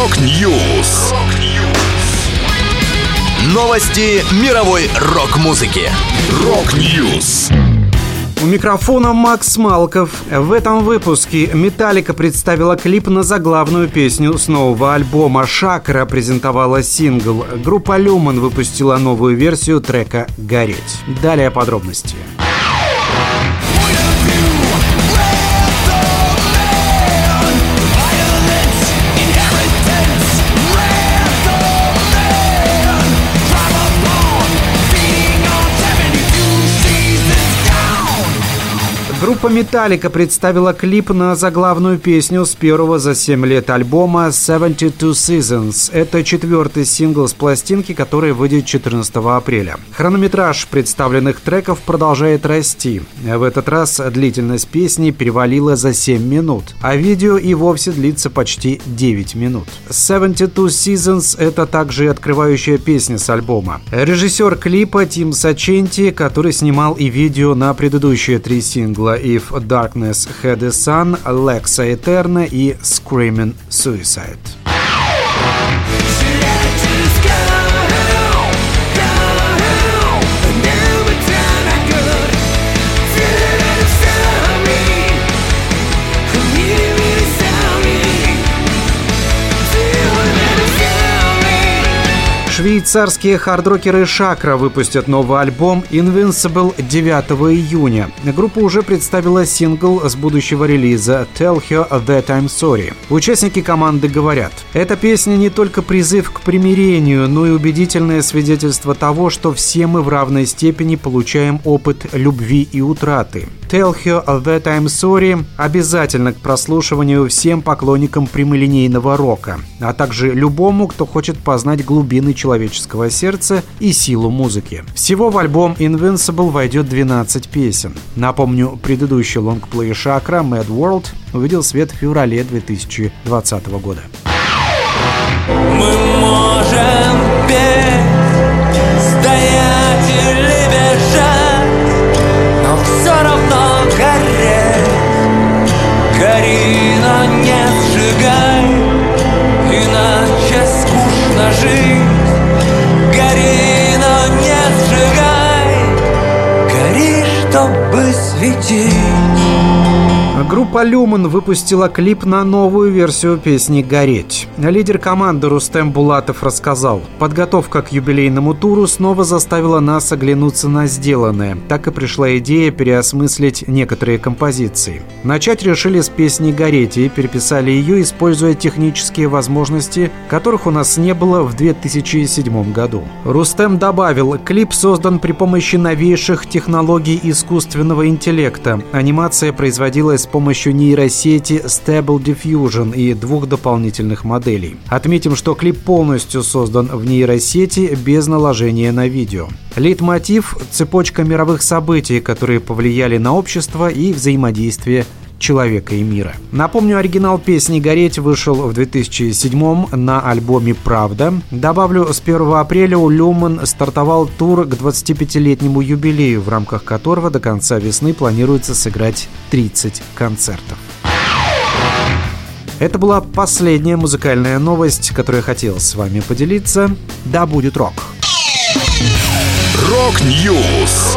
Rock News. Новости мировой рок-музыки. Rock News. У микрофона Макс Малков. В этом выпуске Металлика представила клип на заглавную песню с нового альбома. Shakra презентовала сингл. Группа Lumen выпустила новую версию трека «Гореть». Далее подробности. Группа Металлика представила клип на заглавную песню с первого за 7 лет альбома 72 Seasons. Это четвертый сингл с пластинки, который выйдет 14 апреля. Хронометраж представленных треков продолжает расти. В этот раз длительность песни перевалила за 7 минут, а видео и вовсе длится почти 9 минут. 72 Seasons – это также и открывающая песня с альбома. Режиссер клипа Тим Саченти, который снимал и видео на предыдущие три сингла If Darkness Had a Sun, Lexa Eterna и Screaming Suicide. Швейцарские хардрокеры Шакра выпустят новый альбом Invincible 9 июня. Группа уже представила сингл с будущего релиза Tell Her That I'm Sorry. Участники команды говорят, эта песня не только призыв к примирению, но и убедительное свидетельство того, что все мы в равной степени получаем опыт любви и утраты. Tell Her That I'm Sorry обязательно к прослушиванию всем поклонникам прямолинейного рока, а также любому, кто хочет познать глубины человеческого сердца и силу музыки. Всего в альбом Invincible войдет 12 песен. Напомню, предыдущий лонгплей Шакра Mad World увидел свет в феврале 2020 года. Мы можем петь, не сжигай, иначе скучно жить. Гори, но не сжигай, гори, чтобы светить. Группа «Люман» выпустила клип на новую версию песни «Гореть». Лидер команды Рустем Булатов рассказал, подготовка к юбилейному туру снова заставила нас оглянуться на сделанное. Так и пришла идея переосмыслить некоторые композиции. Начать решили с песни «Гореть» и переписали ее, используя технические возможности, которых у нас не было в 2007 году. Рустем добавил, клип создан при помощи новейших технологий искусственного интеллекта. Анимация производилась помощью нейросети Stable Diffusion и двух дополнительных моделей. Отметим, что клип полностью создан в нейросети без наложения на видео. Лейтмотив – цепочка мировых событий, которые повлияли на общество и взаимодействие человека и мира. Напомню, оригинал песни «Гореть» вышел в 2007 на альбоме «Правда». Добавлю, с 1 апреля у Lumen стартовал тур к 25-летнему юбилею, в рамках которого до конца весны планируется сыграть 30 концертов. Это была последняя музыкальная новость, которую я хотел с вами поделиться. Да будет рок! Rock News!